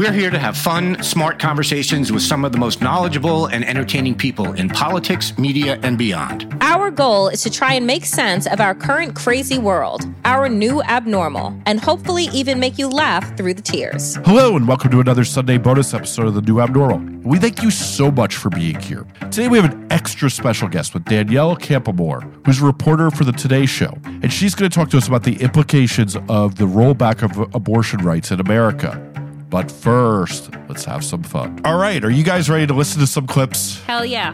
We're here to have fun, smart conversations with some of the most knowledgeable and entertaining people in politics, media, and beyond. Our goal is to try and make sense of our current crazy world, our new abnormal, and hopefully even make you laugh through the tears. Hello, and welcome to another Sunday bonus episode of The New Abnormal. We thank you so much for being here. Today we have an extra special guest with Danielle Campoamor, who's a reporter for The Today Show, and she's going to talk to us about the implications of the rollback of abortion rights in America. But first, let's have some fun. All right, are you guys ready to listen to some clips? Hell yeah.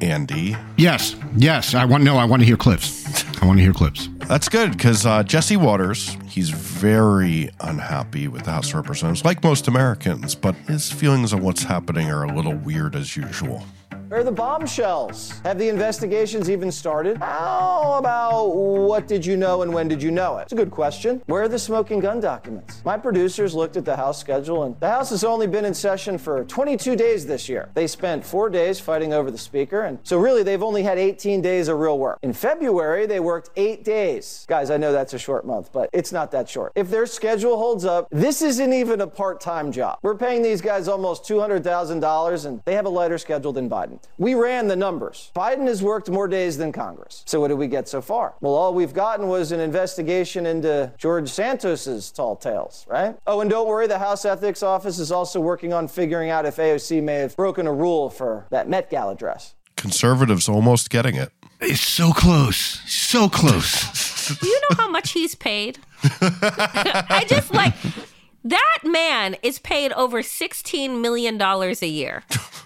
Andy. Yes, yes. I want no. I want to hear clips. I want to hear clips. That's good because uh, Jesse Watters, he's very unhappy with the House of Representatives, like most Americans, but his feelings on what's happening are a little weird as usual. Where are the bombshells? Have the investigations even started? How about what did you know and when did you know it? It's a good question. Where are the smoking gun documents? My producers looked at the House schedule, and the House has only been in session for 22 days this year. They spent four days fighting over the Speaker, and so really they've only had 18 days of real work. In February, they worked eight days. Guys, I know that's a short month, but it's not that short. If their schedule holds up, this isn't even a part time job. We're paying these guys almost $200,000, and they have a lighter schedule than Biden. We ran the numbers. Biden has worked more days than Congress. So what did we get so far? Well, all we've gotten was an investigation into George Santos's tall tales, right? Oh, and don't worry, the House Ethics Office is also working on figuring out if AOC may have broken a rule for that Met Gala dress. Conservatives almost getting it. It's so close, so close. Do you know how much he's paid? I just like that man is paid over $16 million a year.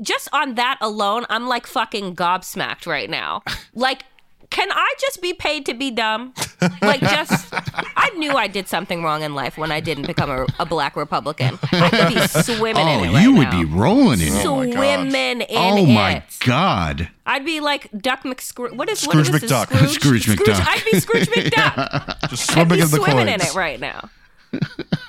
Just on that alone, I'm like fucking gobsmacked right now. Like, can I just be paid to be dumb? Like, just, I knew I did something wrong in life when I didn't become a, a black Republican. I could be swimming oh, in it right you would now. be rolling in it. Swimming in Oh it. Oh my oh God. I'd be like Duck McScrooge. What is Scrooge what is McDuck. Scrooge? Scrooge McDuck. I'd be Scrooge McDuck. Just I'd swimming be in the swimming in it right now.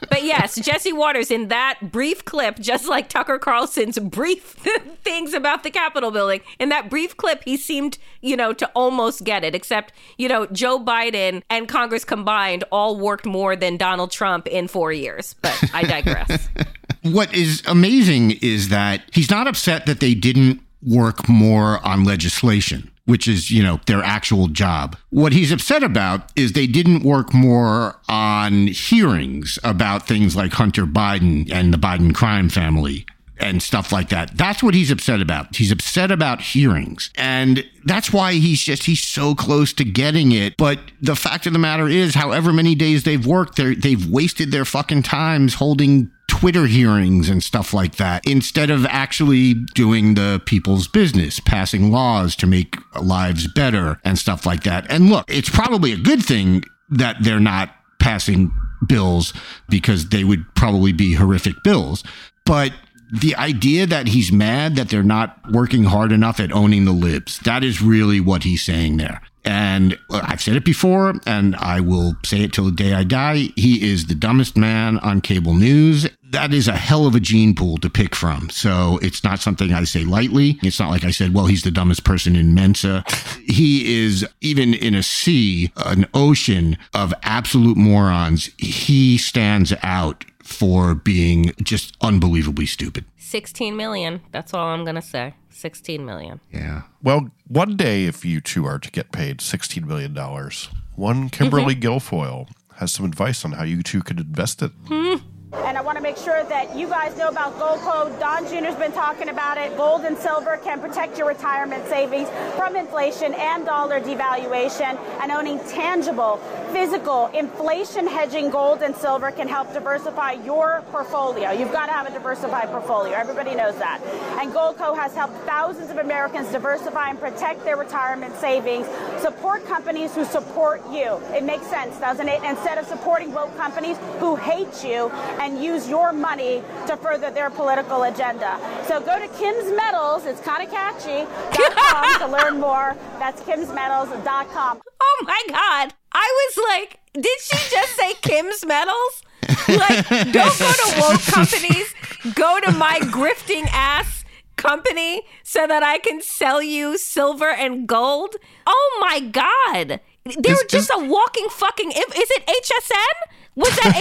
But yes, Jesse Watters in that brief clip, just like Tucker Carlson's brief things about the Capitol building, in that brief clip, he seemed, you know, to almost get it, except, you know, Joe Biden and Congress combined all worked more than Donald Trump in four years. But I digress. What is amazing is that he's not upset that they didn't work more on legislation, which is, you know, their actual job. What he's upset about is they didn't work more on hearings about things like Hunter Biden and the Biden crime family and stuff like that. That's what he's upset about. He's upset about hearings. And that's why he's just he's so close to getting it. But the fact of the matter is, however many days they've worked, they've wasted their fucking times holding Twitter hearings and stuff like that instead of actually doing the people's business, passing laws to make lives better and stuff like that. And look, it's probably a good thing that they're not passing bills because they would probably be horrific bills. But the idea that he's mad that they're not working hard enough at owning the libs, that is really what he's saying there. And uh, I've said it before, and I will say it till the day I die. He is the dumbest man on cable news. That is a hell of a gene pool to pick from. So it's not something I say lightly. It's not like I said, well, he's the dumbest person in Mensa. He is, even in a sea, an ocean of absolute morons. He stands out for being just unbelievably stupid. 16 million. That's all I'm going to say. 16 million. Yeah. Well, one day, if you two are to get paid $16 million, one one Kimberly mm-hmm. Guilfoyle has some advice on how you two could invest it. Hmm. And I want to make sure that you guys know about Goldco. Don Jr.'s been talking about it. Gold and silver can protect your retirement savings from inflation and dollar devaluation. And owning tangible, physical, inflation hedging gold and silver can help diversify your portfolio. You've got to have a diversified portfolio. Everybody knows that. And Goldco has helped thousands of Americans diversify and protect their retirement savings. Support companies who support you. It makes sense, doesn't it? Instead of supporting woke companies who hate you and use your money to further their political agenda. So go to Kim's Metals, it's kind of catchy, to learn more. That's kimsmetals.com. Oh my God. I was like, did she just say Kim's Metals? Like, don't go to woke companies. Go to my grifting ass company so that I can sell you silver and gold. Oh my God. They Is- were just is- a walking fucking. Is it HSN? Was that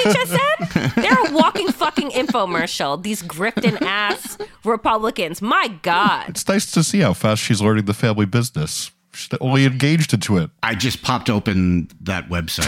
HSN? They're a walking fucking infomercial. These grifting ass Republicans. My God. It's nice to see how fast she's learning the family business. She's only engaged into it. I just popped open that website.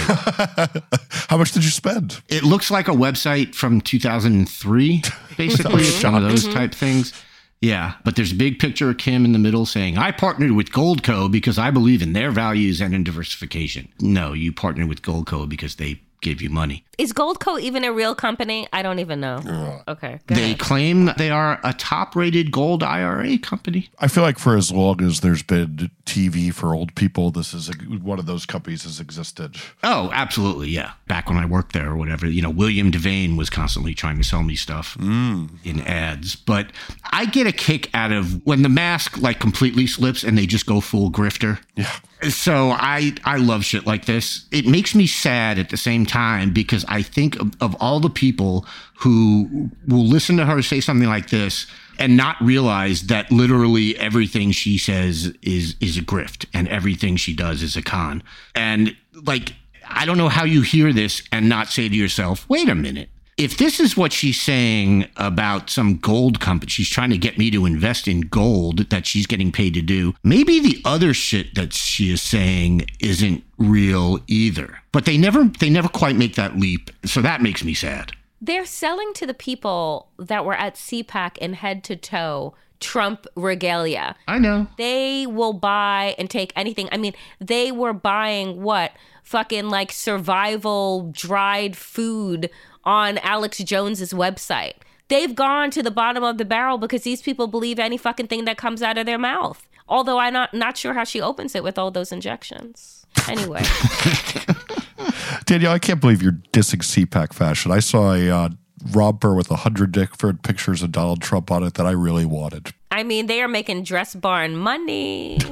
How much did you spend? it looks like a website from 2003, basically. Some one of those type things. Yeah, but there's a big picture of Kim in the middle saying, I partnered with Goldco because I believe in their values and in diversification. No, you partnered with Goldco because they gave you money. Is Goldco even a real company? I don't even know. Okay. They ahead. claim they are a top rated gold IRA company. I feel like for as long as there's been TV for old people, this is a, one of those companies has existed. Oh, absolutely. Yeah. Back when I worked there or whatever, you know, William Devane was constantly trying to sell me stuff mm. in ads. But I get a kick out of when the mask like completely slips and they just go full grifter. Yeah. So I I love shit like this. It makes me sad at the same time because I think of, of all the people who will listen to her say something like this and not realize that literally everything she says is is a grift and everything she does is a con. And like I don't know how you hear this and not say to yourself, "Wait a minute if this is what she's saying about some gold company, she's trying to get me to invest in gold that she's getting paid to do. Maybe the other shit that she is saying isn't real either. But they never they never quite make that leap. So that makes me sad. They're selling to the people that were at CPAC in head to toe Trump regalia. I know. They will buy and take anything. I mean, they were buying what? Fucking like survival dried food on Alex Jones's website. They've gone to the bottom of the barrel because these people believe any fucking thing that comes out of their mouth. Although I'm not not sure how she opens it with all those injections. Anyway, Danielle, I can't believe you're dissing CPAC fashion. I saw a uh, romper with a hundred different pictures of Donald Trump on it that I really wanted. I mean, they are making dress barn money.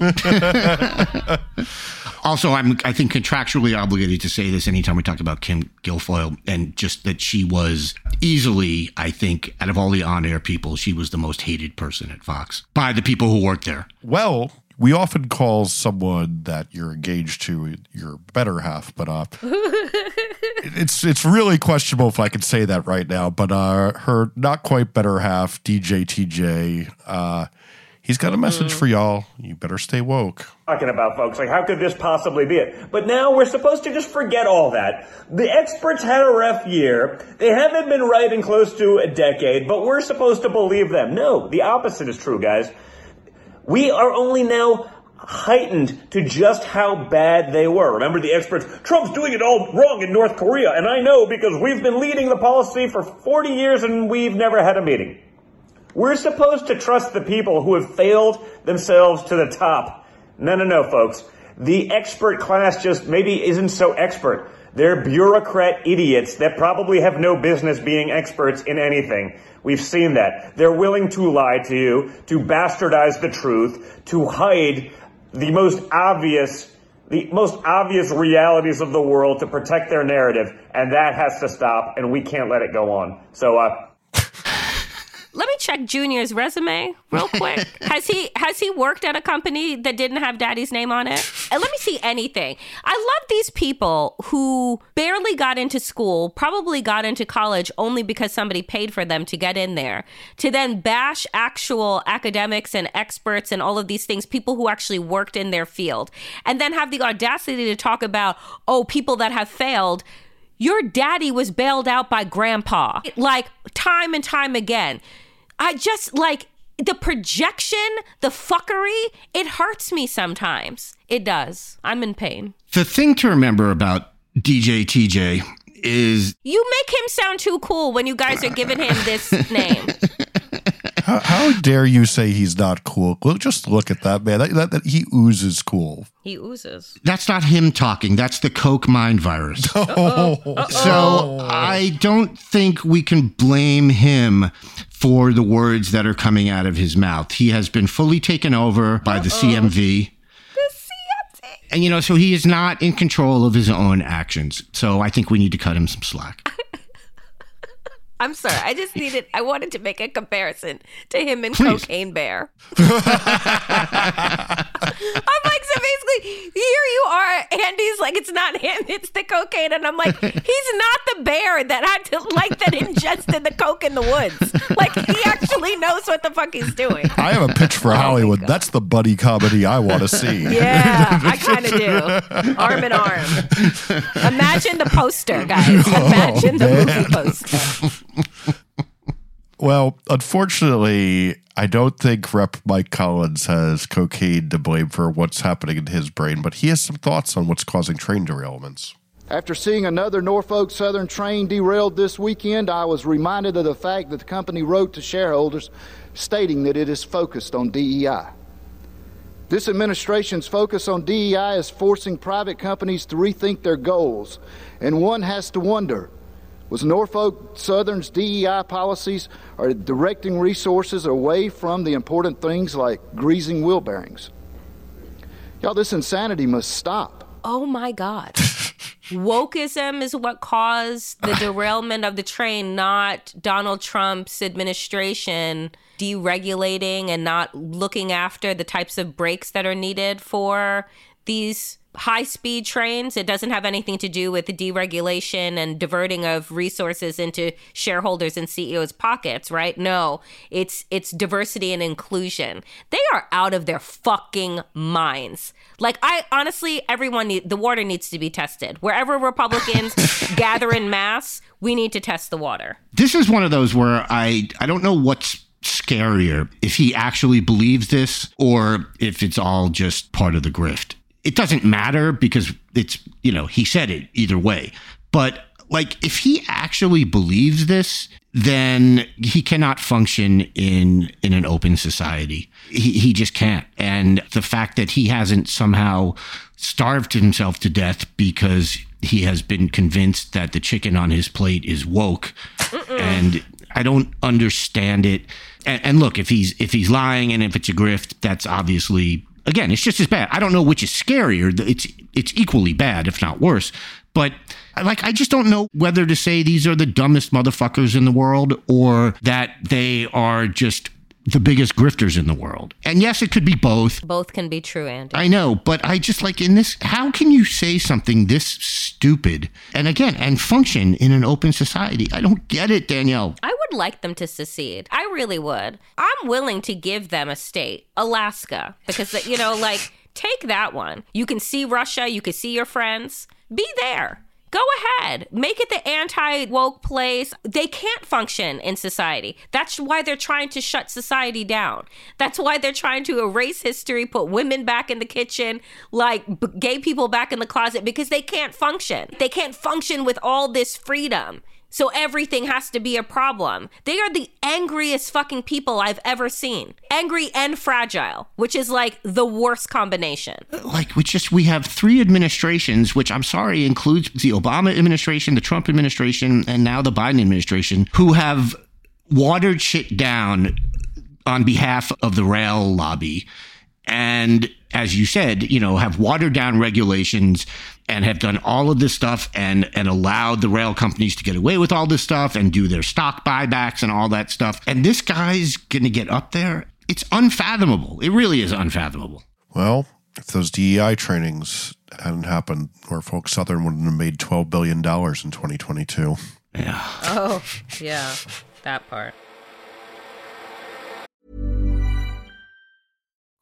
Also, I'm I think contractually obligated to say this anytime we talk about Kim Guilfoyle and just that she was easily, I think, out of all the on-air people, she was the most hated person at Fox by the people who worked there. Well, we often call someone that you're engaged to your better half, but uh, it's it's really questionable if I can say that right now. But uh, her not quite better half, DJ TJ, uh, he's got a message for y'all. You better stay woke. talking about, folks. Like, how could this possibly be it? But now we're supposed to just forget all that. The experts had a rough year. They haven't been right in close to a decade, but we're supposed to believe them. No, the opposite is true, guys. We are only now heightened to just how bad they were. Remember the experts, Trump's doing it all wrong in North Korea, and I know because we've been leading the policy for 40 years and we've never had a meeting. We're supposed to trust the people who have failed themselves to the top. No, no, no, folks. The expert class just maybe isn't so expert. They're bureaucrat idiots that probably have no business being experts in anything. We've seen that. They're willing to lie to you, to bastardize the truth, to hide the most obvious the most obvious realities of the world to protect their narrative, and that has to stop, and we can't let it go on. So, uh, check Junior's resume real quick. has he has he worked at a company that didn't have daddy's name on it? And let me see anything. I love these people who barely got into school, probably got into college only because somebody paid for them to get in there, to then bash actual academics and experts and all of these things, people who actually worked in their field, and then have the audacity to talk about, oh, people that have failed Your daddy was bailed out by grandpa, like time and time again. I just like the projection, the fuckery, it hurts me sometimes. It does. I'm in pain. The thing to remember about DJ TJ is You make him sound too cool when you guys are giving him this name. How, how dare you say he's not cool? Look, just look at that man. That, that, that he oozes cool. He oozes. that's not him talking. That's the Coke mind virus. So I don't think we can blame him for the words that are coming out of his mouth. He has been fully taken over by the CMV. The CMT. And, you know, so he is not in control of his own actions. So I think we need to cut him some slack. I'm sorry. I just needed, I wanted to make a comparison to him and Please. Cocaine Bear. I'm like, so basically, here you are. Andy's like, it's not him, it's the cocaine. And I'm like, he's not the bear that had to, like, that ingested the coke in the woods. Like, he actually knows what the fuck he's doing. I have a pitch for oh Hollywood. That's the buddy comedy I want to see. Yeah, I kind of do. Arm in arm. Imagine the poster, guys. Imagine the movie poster. Well, unfortunately, I don't think Rep Mike Collins has cocaine to blame for what's happening in his brain, but he has some thoughts on what's causing train derailments. After seeing another Norfolk Southern train derailed this weekend, I was reminded of the fact that the company wrote to shareholders stating that it is focused on DEI. This administration's focus on DEI is forcing private companies to rethink their goals, and one has to wonder was Norfolk Southern's DEI policies are directing resources away from the important things like greasing wheel bearings? Y'all, this insanity must stop. Oh my God. Wokeism is what caused the derailment of the train, not Donald Trump's administration deregulating and not looking after the types of breaks that are needed for these high speed trains. It doesn't have anything to do with the deregulation and diverting of resources into shareholders and CEOs' pockets, right? No, it's it's diversity and inclusion. They are out of their fucking minds. Like I honestly, everyone need the water needs to be tested. Wherever Republicans gather in mass, we need to test the water. This is one of those where I I don't know what's scarier if he actually believes this or if it's all just part of the grift. It doesn't matter because it's, you know, he said it either way. But like if he actually believes this, then he cannot function in in an open society. He he just can't. And the fact that he hasn't somehow starved himself to death because he has been convinced that the chicken on his plate is woke and I don't understand it. And, and look, if he's if he's lying and if it's a grift, that's obviously again, it's just as bad. I don't know which is scarier. It's it's equally bad, if not worse. But like, I just don't know whether to say these are the dumbest motherfuckers in the world or that they are just the biggest grifters in the world. And yes, it could be both. Both can be true, Andy. I know, but I just like in this, how can you say something this stupid and again, and function in an open society? I don't get it, Danielle. I would like them to secede. I really would. I'm willing to give them a state, Alaska, because, you know, like, take that one. You can see Russia, you can see your friends. Be there. Go ahead. Make it the anti woke place. They can't function in society. That's why they're trying to shut society down. That's why they're trying to erase history, put women back in the kitchen, like b- gay people back in the closet, because they can't function. They can't function with all this freedom. So everything has to be a problem. They are the angriest fucking people I've ever seen. Angry and fragile, which is like the worst combination. Like we just we have three administrations, which I'm sorry includes the Obama administration, the Trump administration, and now the Biden administration, who have watered shit down on behalf of the rail lobby. And as you said, you know, have watered down regulations and have done all of this stuff and and allowed the rail companies to get away with all this stuff and do their stock buybacks and all that stuff. And this guy's going to get up there. It's unfathomable. It really is unfathomable. Well, if those DEI trainings hadn't happened, Norfolk Southern wouldn't have made $12 billion in 2022. Yeah. Oh, yeah, that part.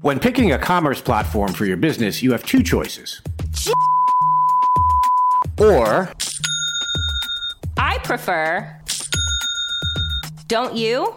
When picking a commerce platform for your business, you have two choices. Or I prefer. Don't you?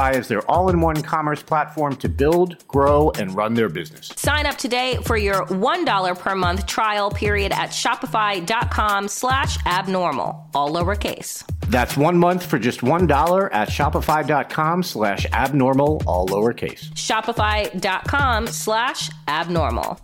as their all in one commerce platform to build, grow, and run their business. Sign up today for your $1 per month trial period at shopify.com slash abnormal, all lowercase. That's one month for just $1 at shopify.com slash abnormal, all lowercase. Shopify.com slash abnormal.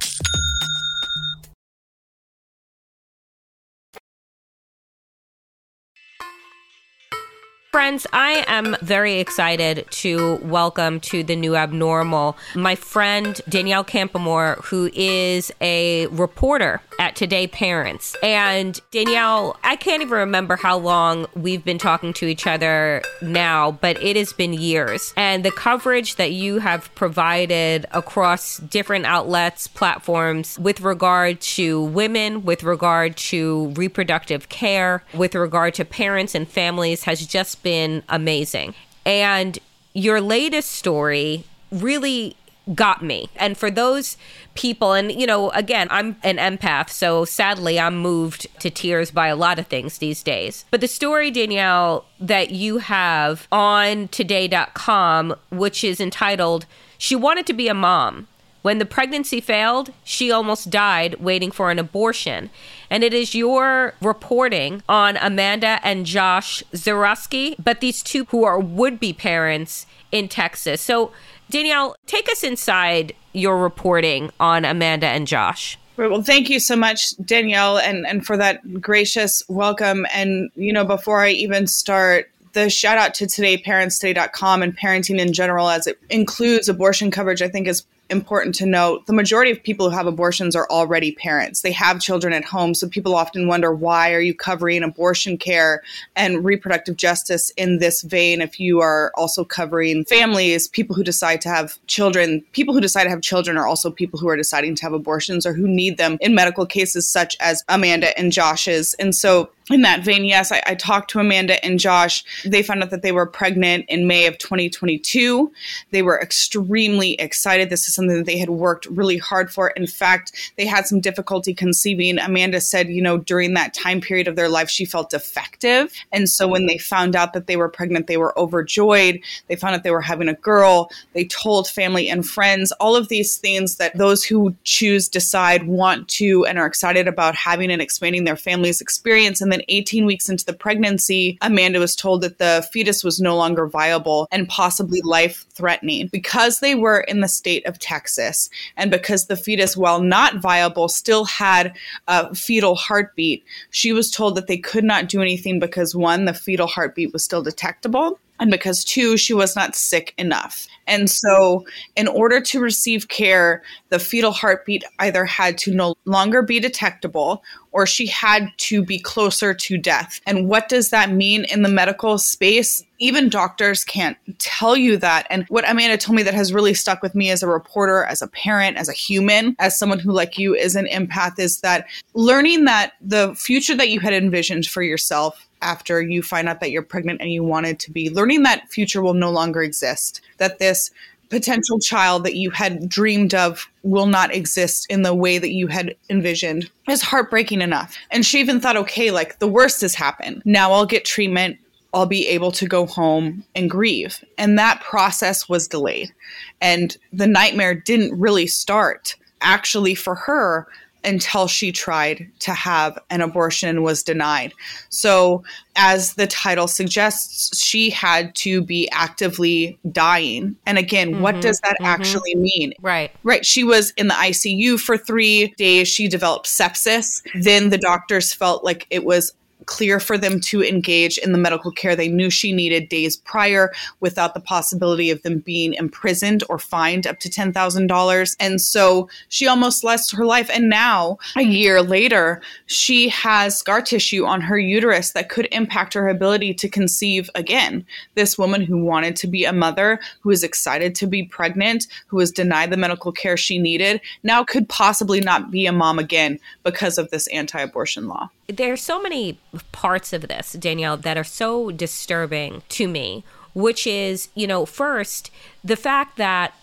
Friends, I am very excited to welcome to the new abnormal my friend Danielle Campoamor, who is a reporter at Today Parents. And Danielle, I can't even remember how long we've been talking to each other now, but it has been years. And the coverage that you have provided across different outlets, platforms, with regard to women, with regard to reproductive care, with regard to parents and families has been amazing. And your latest story really got me. And for those people, and you know, again, I'm an empath, so sadly, I'm moved to tears by a lot of things these days. But the story, Danielle, that you have on today.com, which is entitled, She Wanted to Be a Mom. When the pregnancy failed, she almost died waiting for an abortion. And it is your reporting on Amanda and Josh Zurawski, but these two who are would be parents in Texas. So, Danielle, take us inside your reporting on Amanda and Josh. Well, thank you so much, Danielle, and, and for that gracious welcome. And, you know, before I even start, the shout out to today, parentstoday.com, and parenting in general, as it includes abortion coverage, I think is important to note the majority of people who have abortions are already parents. They have children at home. So people often wonder why are you covering abortion care and reproductive justice in this vein if you are also covering families, people who decide to have children. People who decide to have children are also people who are deciding to have abortions or who need them in medical cases such as Amanda and Josh's. And so in that vein, yes, I, I, talked to Amanda and Josh. They found out that they were pregnant in May of 2022. They were extremely excited. This is something that they had worked really hard for. In fact, they had some difficulty conceiving. Amanda said, you know, during that time period of their life, she felt defective. And so when they found out that they were pregnant, they were overjoyed. They found out they were having a girl. They told family and friends all of these things that those who choose, decide, want to, and are excited about having and expanding their family's experience. And then 18 weeks into the pregnancy, Amanda was told that the fetus was no longer viable and possibly life threatening. Because they were in the state of Texas. And because the fetus, while not viable, still had a fetal heartbeat, she was told that they could not do anything because one, the fetal heartbeat was still detectable and because two, she was not sick enough. And so, in order to receive care, the fetal heartbeat either had to no longer be detectable or she had to be closer to death. And what does that mean in the medical space? Even doctors can't tell you that. And what Amanda told me that has really stuck with me as a reporter, as a parent, as a human, as someone who, like you, is an empath, is that learning that the future that you had envisioned for yourself after you find out that you're pregnant and you wanted to be, learning that future will no longer exist, that this potential child that you had dreamed of will not exist in the way that you had envisioned is heartbreaking enough. And she even thought, okay, like the worst has happened. Now I'll get treatment. I'll be able to go home and grieve. And that process was delayed. And the nightmare didn't really start actually for her until she tried to have an abortion and was denied. So, as the title suggests, she had to be actively dying. And again, mm-hmm, what does that mm-hmm. actually mean? Right. Right. She was in the ICU for three days. She developed sepsis. Then the doctors felt like it was clear for them to engage in the medical care they knew she needed days prior without the possibility of them being imprisoned or fined up to $10,000. And so she almost lost her life. And now, a year later, she has scar tissue on her uterus that could impact her ability to conceive again. This woman who wanted to be a mother, who is excited to be pregnant, who was denied the medical care she needed, now could possibly not be a mom again because of this anti abortion law there's so many parts of this, Danielle, that are so disturbing to me, which is, you know, first, the fact that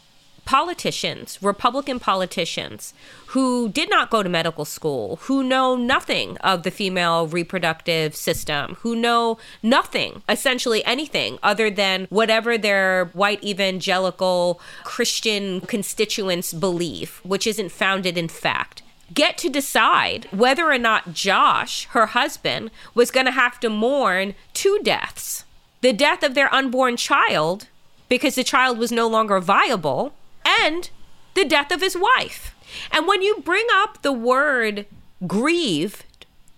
politicians, Republican politicians, who did not go to medical school, who know nothing of the female reproductive system, who know nothing, essentially anything other than whatever their white evangelical Christian constituents believe, which isn't founded in fact get to decide whether or not Josh, her husband, was going to have to mourn two deaths the death of their unborn child, because the child was no longer viable, and the death of his wife. And when you bring up the word grieve,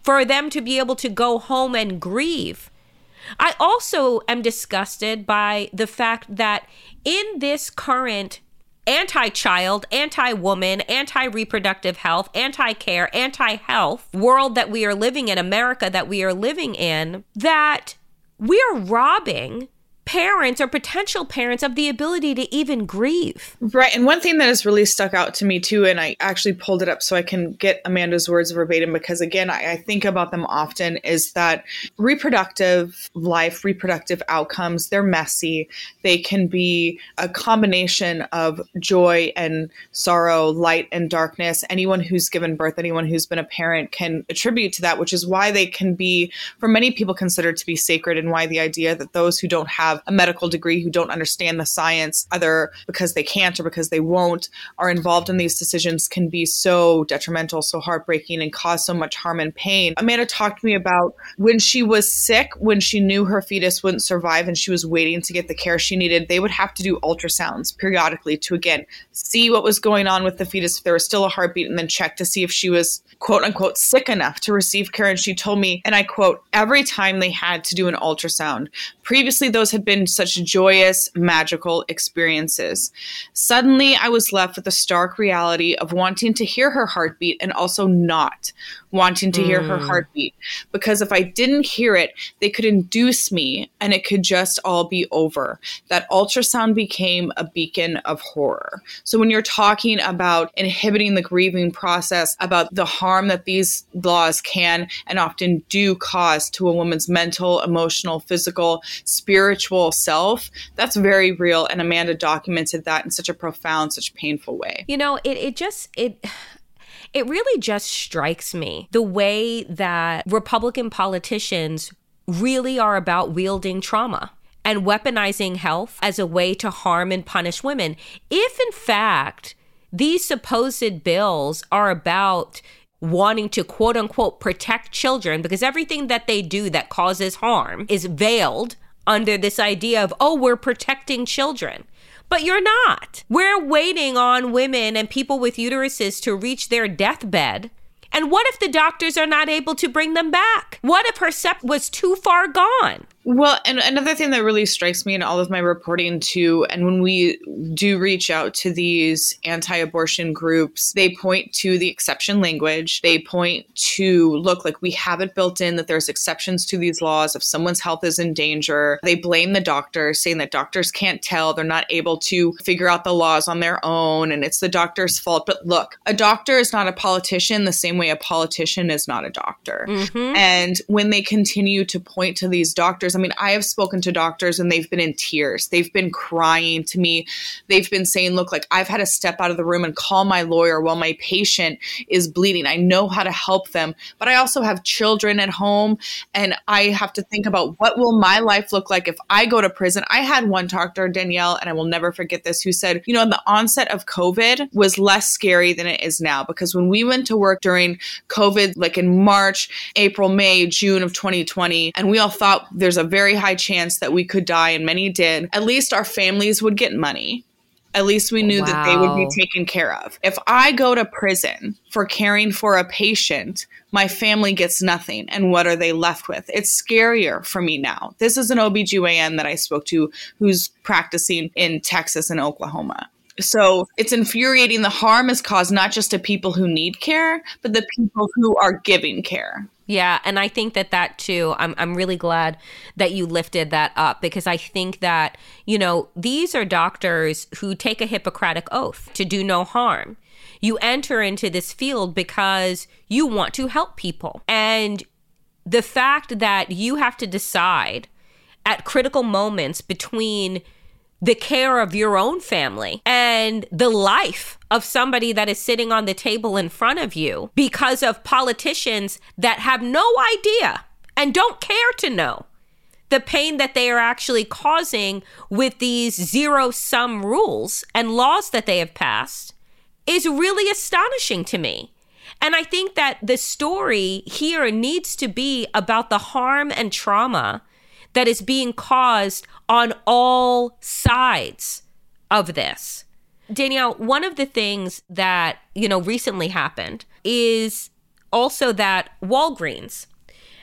for them to be able to go home and grieve, I also am disgusted by the fact that in this current anti child, anti woman, anti reproductive health, anti care, anti health world that we are living in, America that we are living in, that we are robbing parents or potential parents of the ability to even grieve. Right. And one thing that has really stuck out to me too, and I actually pulled it up so I can get Amanda's words verbatim because again, I, I think about them often, is that reproductive life, reproductive outcomes, they're messy. They can be a combination of joy and sorrow, light and darkness. Anyone who's given birth, anyone who's been a parent can attribute to that, which is why they can be, for many people, considered to be sacred, and why the idea that those who don't have have a medical degree who don't understand the science, either because they can't or because they won't, are involved in these decisions can be so detrimental, so heartbreaking, and cause so much harm and pain. Amanda talked to me about when she was sick, when she knew her fetus wouldn't survive and she was waiting to get the care she needed, they would have to do ultrasounds periodically to again see what was going on with the fetus, if there was still a heartbeat, and then check to see if she was quote unquote sick enough to receive care. And she told me, and I quote, every time they had to do an ultrasound, previously those had been such joyous, magical experiences. Suddenly, I was left with the stark reality of wanting to hear her heartbeat and also not wanting to hear her Mm. heartbeat. Because if I didn't hear it, they could induce me and it could just all be over. That ultrasound became a beacon of horror. So when you're talking about inhibiting the grieving process, about the harm that these laws can and often do cause to a woman's mental, emotional, physical, spiritual self, that's very real. And Amanda documented that in such a profound, such painful way. You know, it it just it it really just strikes me the way that Republican politicians really are about wielding trauma and weaponizing health as a way to harm and punish women. If in fact these supposed bills are about wanting to quote unquote protect children because everything that they do that causes harm is veiled under this idea of, oh, we're protecting children. But you're not. We're waiting on women and people with uteruses to reach their deathbed. And what if the doctors are not able to bring them back? What if her sep was too far gone? Well, and another thing that really strikes me in all of my reporting too, and when we do reach out to these anti-abortion groups, they point to the exception language. They point to look like we have it built in that there's exceptions to these laws if someone's health is in danger. They blame the doctors, saying that doctors can't tell, they're not able to figure out the laws on their own, and it's the doctor's fault. But look, a doctor is not a politician the same way a politician is not a doctor. Mm-hmm. And when they continue to point to these doctors, I mean, I have spoken to doctors and they've been in tears. They've been crying to me. They've been saying, look, like I've had to step out of the room and call my lawyer while my patient is bleeding. I know how to help them, but I also have children at home and I have to think about what will my life look like if I go to prison. I had one doctor, Danielle, and I will never forget this, who said, you know, the onset of COVID was less scary than it is now because when we went to work during COVID, like in March, April, May, June of 2020, and we all thought there's a very high chance that we could die, and many did, at least our families would get money. At least we knew that they would be taken care of. If I go to prison for caring for a patient, my family gets nothing. And what are they left with? It's scarier for me now. This is an OBGYN that I spoke to who's practicing in Texas and Oklahoma. So it's infuriating. The harm is caused not just to people who need care, but the people who are giving care. Yeah, and I think that that too. I'm I'm really glad that you lifted that up because I think that, you know, these are doctors who take a Hippocratic oath to do no harm. You enter into this field because you want to help people. And the fact that you have to decide at critical moments between the care of your own family and the life of somebody that is sitting on the table in front of you because of politicians that have no idea and don't care to know the pain that they are actually causing with these zero sum rules and laws that they have passed is really astonishing to me. And I think that the story here needs to be about the harm and trauma that is being caused on all sides of this. Danielle, one of the things that, you know, recently happened is also that Walgreens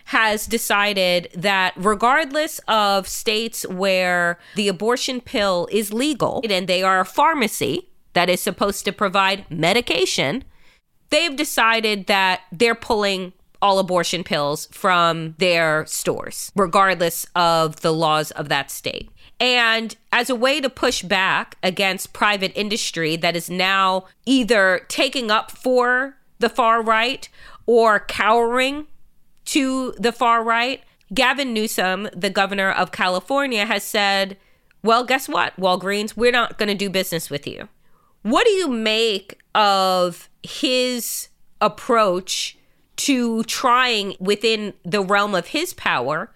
has decided that regardless of states where the abortion pill is legal and they are a pharmacy that is supposed to provide medication, they've decided that they're pulling all abortion pills from their stores, regardless of the laws of that state. And as a way to push back against private industry that is now either taking up for the far right or cowering to the far right, Gavin Newsom, the governor of California, has said, well, guess what, Walgreens, we're not going to do business with you. What do you make of his approach to trying within the realm of his power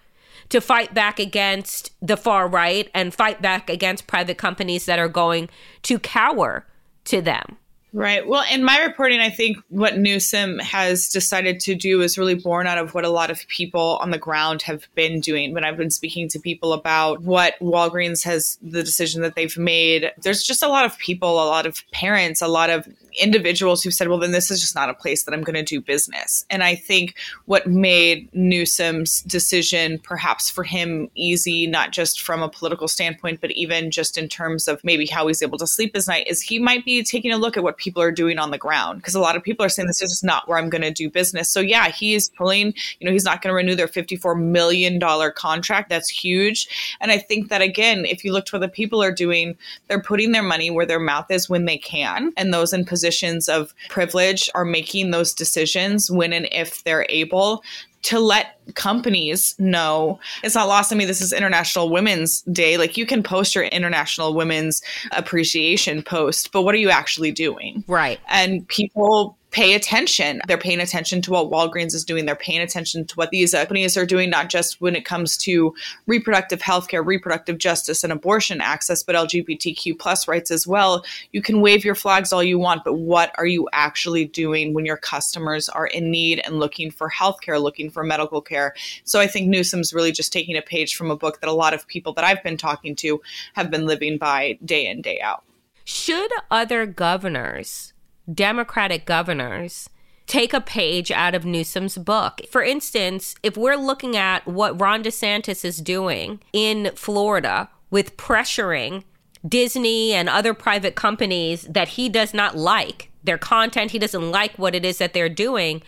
to fight back against the far right and fight back against private companies that are going to cower to them? Right. Well, in my reporting, I think what Newsom has decided to do is really born out of what a lot of people on the ground have been doing. When I've been speaking to people about what Walgreens has, the decision that they've made, there's just a lot of people, a lot of parents, a lot of individuals who said, well, then this is just not a place that I'm going to do business. And I think what made Newsom's decision, perhaps for him, easy, not just from a political standpoint, but even just in terms of maybe how he's able to sleep his night, is he might be taking a look at what people are doing on the ground. Because a lot of people are saying this is not where I'm going to do business. So, yeah, he is pulling, you know, he's not going to renew their $54 million contract. That's huge. And I think that, again, if you look to what the people are doing, they're putting their money where their mouth is when they can. And those in positions of privilege are making those decisions when and if they're able to let companies know. It's not lost on me this is international women's day. Like you can post your international women's appreciation post but what are you actually doing? Right. And people pay attention. They're paying attention to what Walgreens is doing. They're paying attention to what these uh, companies are doing, not just when it comes to reproductive health care, reproductive justice, and abortion access, but LGBTQ plus rights as well. You can wave your flags all you want, but what are you actually doing when your customers are in need and looking for health care, looking for medical care? So I think Newsom's really just taking a page from a book that a lot of people that I've been talking to have been living by day in, day out. Should other governors Democratic governors take a page out of Newsom's book. For instance, if we're looking at what Ron DeSantis is doing in Florida with pressuring Disney and other private companies that he does not like, their content, he doesn't like what it is that they're doing.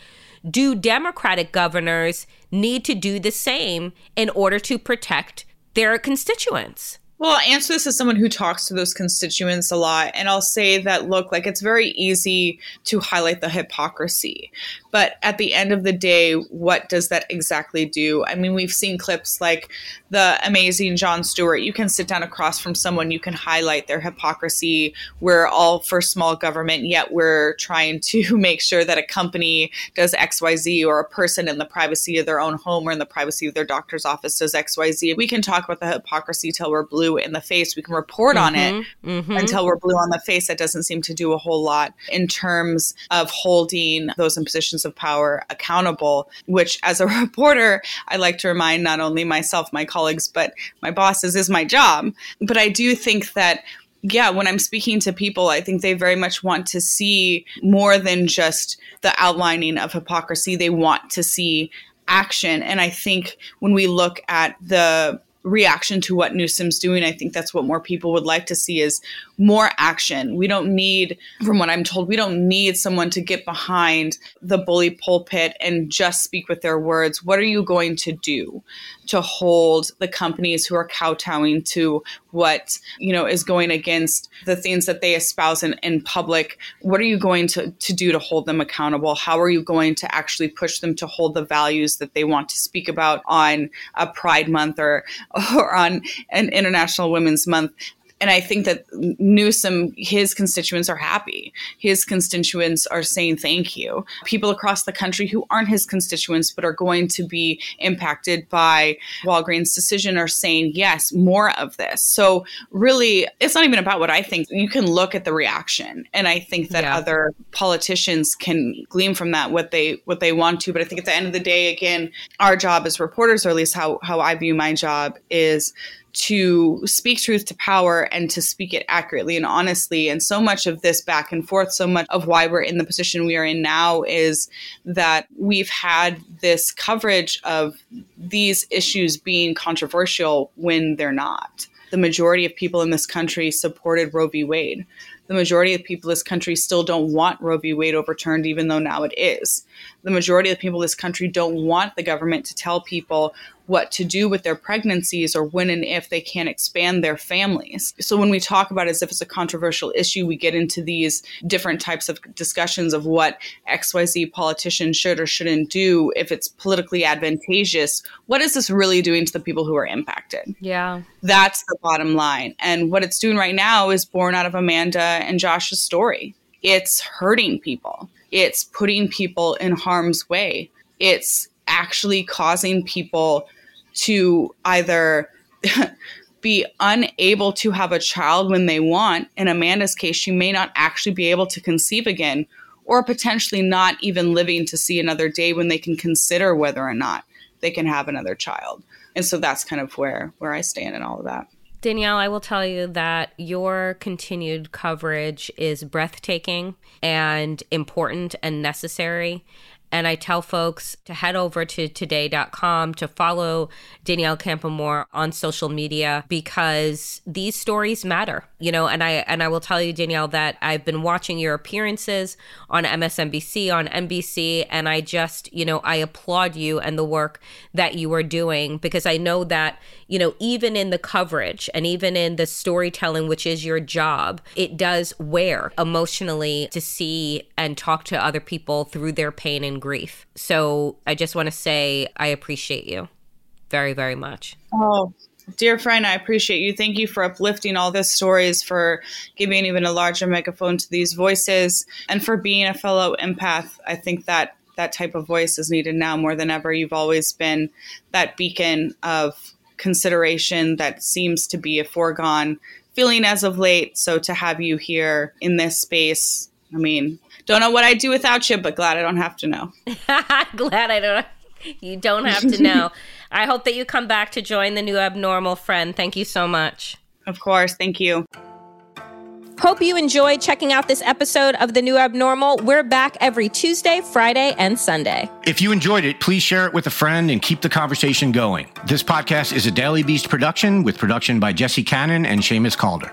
Do Democratic governors need to do the same in order to protect their constituents? Well, I'll answer this as someone who talks to those constituents a lot. And I'll say that, look, like it's very easy to highlight the hypocrisy. But at the end of the day, what does that exactly do? I mean, we've seen clips like the amazing Jon Stewart. You can sit down across from someone, you can highlight their hypocrisy. We're all for small government, yet we're trying to make sure that a company does XYZ or a person in the privacy of their own home or in the privacy of their doctor's office does XYZ. We can talk about the hypocrisy till we're blue in the face. We can report mm-hmm, on it mm-hmm, mm-hmm. until we're blue on the face. That doesn't seem to do a whole lot in terms of holding those in positions of power accountable, which as a reporter, I like to remind not only myself, my colleagues, but my bosses is my job. But I do think that yeah, when I'm speaking to people, I think they very much want to see more than just the outlining of hypocrisy. They want to see action. And I think when we look at the reaction to what Newsom's doing. I think that's what more people would like to see is more action. We don't need, from what I'm told, we don't need someone to get behind the bully pulpit and just speak with their words. What are you going to do to hold the companies who are kowtowing to what, you know, is going against the things that they espouse in, in public? What are you going to, to do to hold them accountable? How are you going to actually push them to hold the values that they want to speak about on a Pride Month or, or on an International Women's Month? And I think that Newsom, his constituents are happy. His constituents are saying thank you. People across the country who aren't his constituents but are going to be impacted by Walgreens' decision are saying yes, more of this. So really, it's not even about what I think. You can look at the reaction, and I think that yeah. other politicians can glean from that what they what they want to. But I think at the end of the day, again, our job as reporters, or at least how how I view my job, is to speak truth to power and to speak it accurately and honestly. And so much of this back and forth, so much of why we're in the position we are in now is that we've had this coverage of these issues being controversial when they're not. The majority of people in this country supported Roe v. Wade. The majority of people in this country still don't want Roe v. Wade overturned, even though now it is. The majority of people in this country don't want the government to tell people what to do with their pregnancies or when and if they can expand their families. So when we talk about it as if it's a controversial issue, we get into these different types of discussions of what XYZ politicians should or shouldn't do if it's politically advantageous. What is this really doing to the people who are impacted? Yeah. That's the bottom line. And what it's doing right now is born out of Amanda and Josh's story. It's hurting people. It's putting people in harm's way. It's actually causing people to either be unable to have a child when they want. In Amanda's case, she may not actually be able to conceive again, or potentially not even living to see another day when they can consider whether or not they can have another child. And so that's kind of where where I stand in all of that. Danielle, I will tell you that your continued coverage is breathtaking and important and necessary. And I tell folks to head over to today.com to follow Danielle Campoamor on social media because these stories matter. You know, and I and I will tell you, Danielle, that I've been watching your appearances on MSNBC, on NBC, and I just, you know, I applaud you and the work that you are doing because I know that, you know, even in the coverage and even in the storytelling, which is your job, it does wear emotionally to see and talk to other people through their pain and grief. So I just want to say I appreciate you very, very much. Oh, dear friend, I appreciate you. Thank you for uplifting all these stories, for giving even a larger megaphone to these voices, and for being a fellow empath. I think that that type of voice is needed now more than ever. You've always been that beacon of consideration that seems to be a foregone feeling as of late. So to have you here in this space, I mean, don't know what I'd do without you, but glad I don't have to know. glad I don't. You don't have to know. I hope that you come back to join the new abnormal friend. Thank you so much. Of course. Thank you. Hope you enjoyed checking out this episode of The New Abnormal. We're back every Tuesday, Friday, and Sunday. If you enjoyed it, please share it with a friend and keep the conversation going. This podcast is a Daily Beast production with production by Jesse Cannon and Seamus Calder.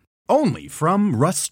Only from Rust